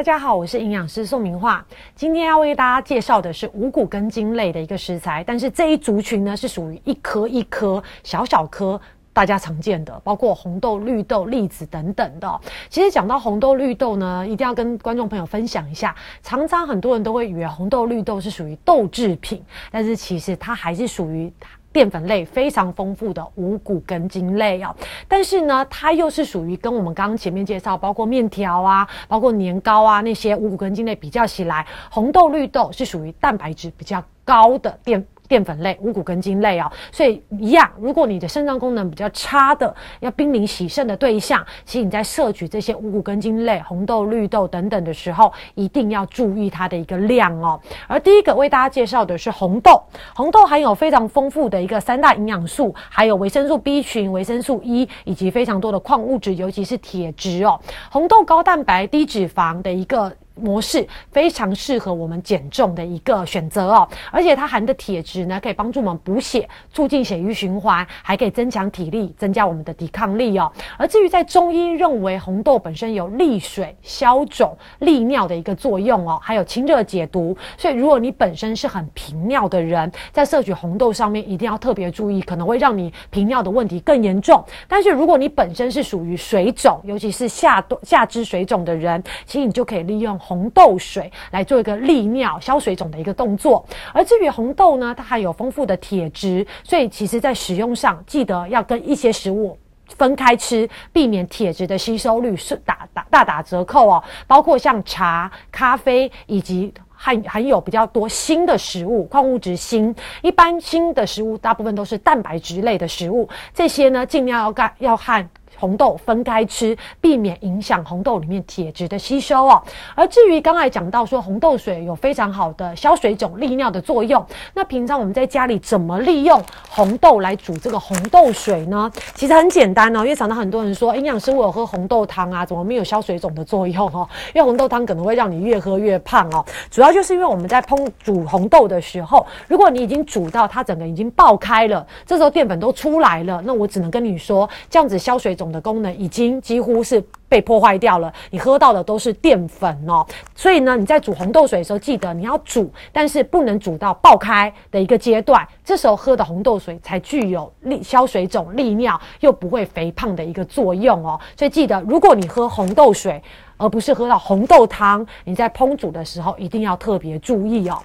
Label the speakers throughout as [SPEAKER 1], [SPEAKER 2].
[SPEAKER 1] 大家好，我是营养师宋明化。今天要为大家介绍的是五谷根茎类的一个食材，但是这一族群呢是属于一颗一颗小小颗，大家常见的，包括红豆、绿豆、栗子等等的。其实讲到红豆、绿豆呢，一定要跟观众朋友分享一下。常常很多人都会以为红豆、绿豆是属于豆制品，但是其实它还是属于。淀粉类非常丰富的五谷根茎类哦，但是呢，它又是属于跟我们刚刚前面介绍，包括面条啊，包括年糕啊那些五谷根茎类比较起来，红豆、绿豆是属于蛋白质比较高的淀。淀粉类、五谷根茎类哦，所以一样，如果你的肾脏功能比较差的，要濒临洗肾的对象，其实你在摄取这些五谷根茎类、红豆、绿豆等等的时候，一定要注意它的一个量哦。而第一个为大家介绍的是红豆，红豆含有非常丰富的一个三大营养素，还有维生素 B 群、维生素 E 以及非常多的矿物质，尤其是铁质哦。红豆高蛋白、低脂肪的一个。模式非常适合我们减重的一个选择哦，而且它含的铁质呢，可以帮助我们补血，促进血液循环，还可以增强体力，增加我们的抵抗力哦。而至于在中医认为红豆本身有利水、消肿、利尿的一个作用哦，还有清热解毒，所以如果你本身是很频尿的人，在摄取红豆上面一定要特别注意，可能会让你频尿的问题更严重。但是如果你本身是属于水肿，尤其是下下肢水肿的人，其实你就可以利用。红豆水来做一个利尿消水肿的一个动作，而至于红豆呢，它含有丰富的铁质，所以其实在使用上记得要跟一些食物分开吃，避免铁质的吸收率是打打大打折扣哦。包括像茶、咖啡以及含含有比较多锌的食物，矿物质锌，一般锌的食物大部分都是蛋白质类的食物，这些呢尽量要干要和。红豆分开吃，避免影响红豆里面铁质的吸收哦。而至于刚才讲到说红豆水有非常好的消水肿、利尿的作用，那平常我们在家里怎么利用红豆来煮这个红豆水呢？其实很简单哦，因为常常很多人说营养师我有喝红豆汤啊，怎么没有消水肿的作用哦？因为红豆汤可能会让你越喝越胖哦。主要就是因为我们在烹煮红豆的时候，如果你已经煮到它整个已经爆开了，这时候淀粉都出来了，那我只能跟你说，这样子消水肿。的功能已经几乎是被破坏掉了，你喝到的都是淀粉哦，所以呢，你在煮红豆水的时候，记得你要煮，但是不能煮到爆开的一个阶段，这时候喝的红豆水才具有利消水肿、利尿又不会肥胖的一个作用哦。所以记得，如果你喝红豆水，而不是喝到红豆汤，你在烹煮的时候一定要特别注意哦。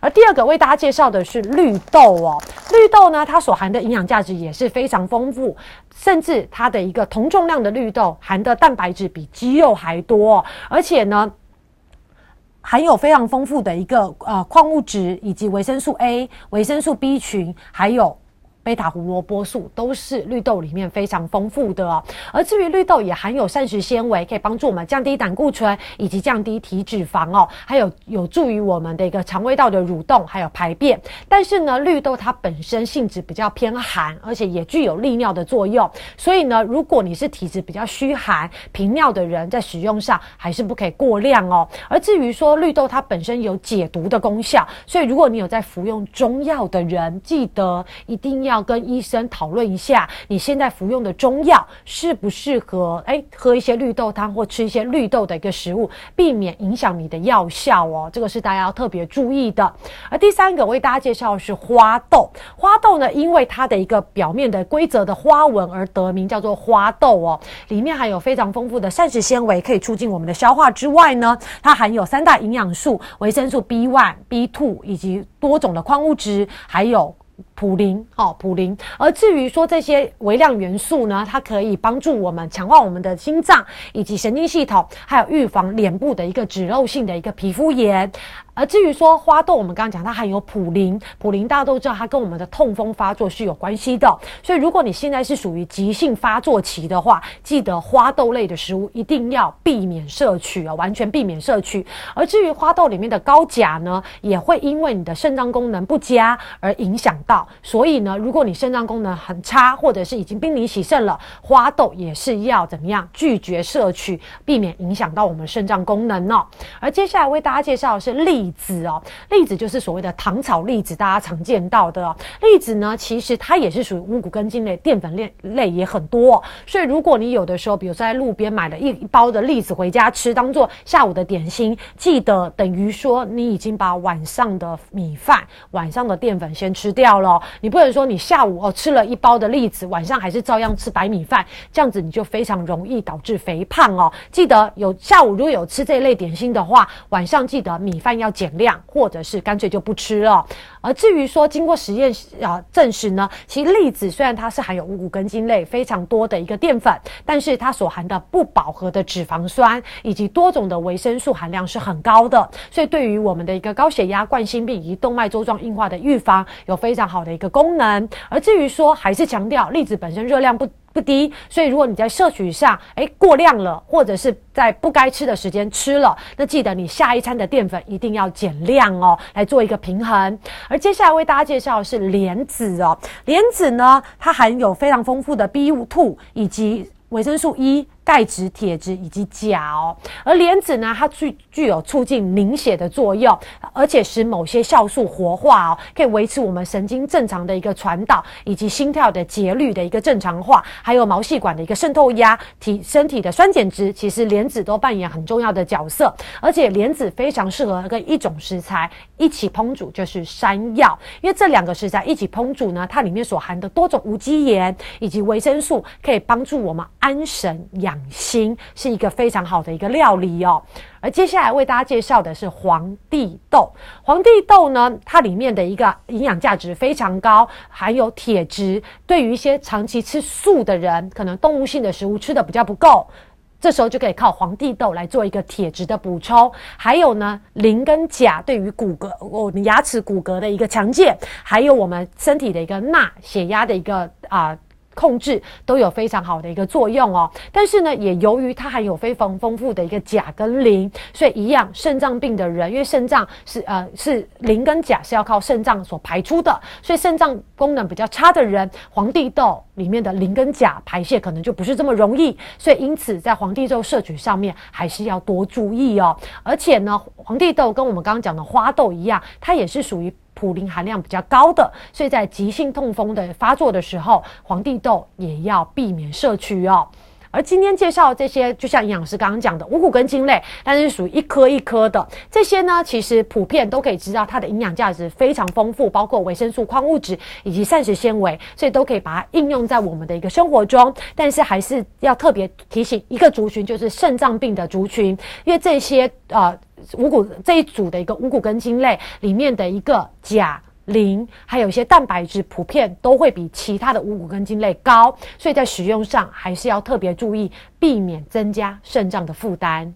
[SPEAKER 1] 而第二个为大家介绍的是绿豆哦，绿豆呢，它所含的营养价值也是非常丰富，甚至它的一个同重量的绿豆含的蛋白质比鸡肉还多，而且呢，含有非常丰富的一个呃矿物质以及维生素 A、维生素 B 群，还有。贝塔胡萝卜素都是绿豆里面非常丰富的哦，而至于绿豆也含有膳食纤维，可以帮助我们降低胆固醇以及降低体脂肪哦，还有有助于我们的一个肠胃道的蠕动还有排便。但是呢，绿豆它本身性质比较偏寒，而且也具有利尿的作用，所以呢，如果你是体质比较虚寒频尿的人，在使用上还是不可以过量哦。而至于说绿豆它本身有解毒的功效，所以如果你有在服用中药的人，记得一定要。要跟医生讨论一下，你现在服用的中药适不适合？哎，喝一些绿豆汤或吃一些绿豆的一个食物，避免影响你的药效哦。这个是大家要特别注意的。而第三个为大家介绍的是花豆，花豆呢，因为它的一个表面的规则的花纹而得名，叫做花豆哦。里面含有非常丰富的膳食纤维，可以促进我们的消化之外呢，它含有三大营养素：维生素 B one、B two 以及多种的矿物质，还有。普林，哦，普林。而至于说这些微量元素呢，它可以帮助我们强化我们的心脏以及神经系统，还有预防脸部的一个脂漏性的一个皮肤炎。而至于说花豆，我们刚刚讲它含有普林，普林大家都知道它跟我们的痛风发作是有关系的。所以如果你现在是属于急性发作期的话，记得花豆类的食物一定要避免摄取啊，完全避免摄取。而至于花豆里面的高钾呢，也会因为你的肾脏功能不佳而影响到。所以呢，如果你肾脏功能很差，或者是已经濒临洗肾了，花豆也是要怎么样拒绝摄取，避免影响到我们肾脏功能哦。而接下来为大家介绍的是栗子哦，栗子就是所谓的糖炒栗子，大家常见到的栗子呢，其实它也是属于五谷根茎类，淀粉类类也很多。所以如果你有的时候，比如说在路边买了一一包的栗子回家吃，当做下午的点心，记得等于说你已经把晚上的米饭、晚上的淀粉先吃掉了。你不能说你下午哦吃了一包的栗子，晚上还是照样吃白米饭，这样子你就非常容易导致肥胖哦。记得有下午如果有吃这类点心的话，晚上记得米饭要减量，或者是干脆就不吃了。而至于说经过实验啊证实呢，其实栗子虽然它是含有五谷根茎类非常多的一个淀粉，但是它所含的不饱和的脂肪酸以及多种的维生素含量是很高的，所以对于我们的一个高血压、冠心病以及动脉粥状硬化的预防有非常好的一个功能。而至于说，还是强调栗子本身热量不。不低，所以如果你在摄取上，哎过量了，或者是在不该吃的时间吃了，那记得你下一餐的淀粉一定要减量哦，来做一个平衡。而接下来为大家介绍的是莲子哦，莲子呢，它含有非常丰富的 B two 以及维生素 E。钙质、铁质以及钾哦，而莲子呢，它具具有促进凝血的作用，而且使某些酵素活化哦，可以维持我们神经正常的一个传导，以及心跳的节律的一个正常化，还有毛细管的一个渗透压、体身体的酸碱值，其实莲子都扮演很重要的角色。而且莲子非常适合跟一种食材一起烹煮，就是山药，因为这两个食材一起烹煮呢，它里面所含的多种无机盐以及维生素，可以帮助我们安神养。养心是一个非常好的一个料理哦，而接下来为大家介绍的是黄帝豆。黄帝豆呢，它里面的一个营养价值非常高，含有铁质。对于一些长期吃素的人，可能动物性的食物吃的比较不够，这时候就可以靠黄帝豆来做一个铁质的补充。还有呢，磷跟钾对于骨骼、我们牙齿骨骼的一个强健，还有我们身体的一个钠、血压的一个啊。控制都有非常好的一个作用哦，但是呢，也由于它含有非常丰富的一个钾跟磷，所以一样肾脏病的人，因为肾脏是呃是磷跟钾是要靠肾脏所排出的，所以肾脏功能比较差的人，黄帝豆里面的磷跟钾排泄可能就不是这么容易，所以因此在黄帝豆摄取上面还是要多注意哦。而且呢，黄帝豆跟我们刚刚讲的花豆一样，它也是属于。普林含量比较高的，所以在急性痛风的发作的时候，黄帝豆也要避免摄取哦。而今天介绍这些，就像营养师刚刚讲的五谷根茎类，但是属于一颗一颗的这些呢，其实普遍都可以知道它的营养价值非常丰富，包括维生素、矿物质以及膳食纤维，所以都可以把它应用在我们的一个生活中。但是还是要特别提醒一个族群，就是肾脏病的族群，因为这些呃。五谷这一组的一个五谷根茎类里面的一个钾、磷，还有一些蛋白质，普遍都会比其他的五谷根茎类高，所以在使用上还是要特别注意，避免增加肾脏的负担。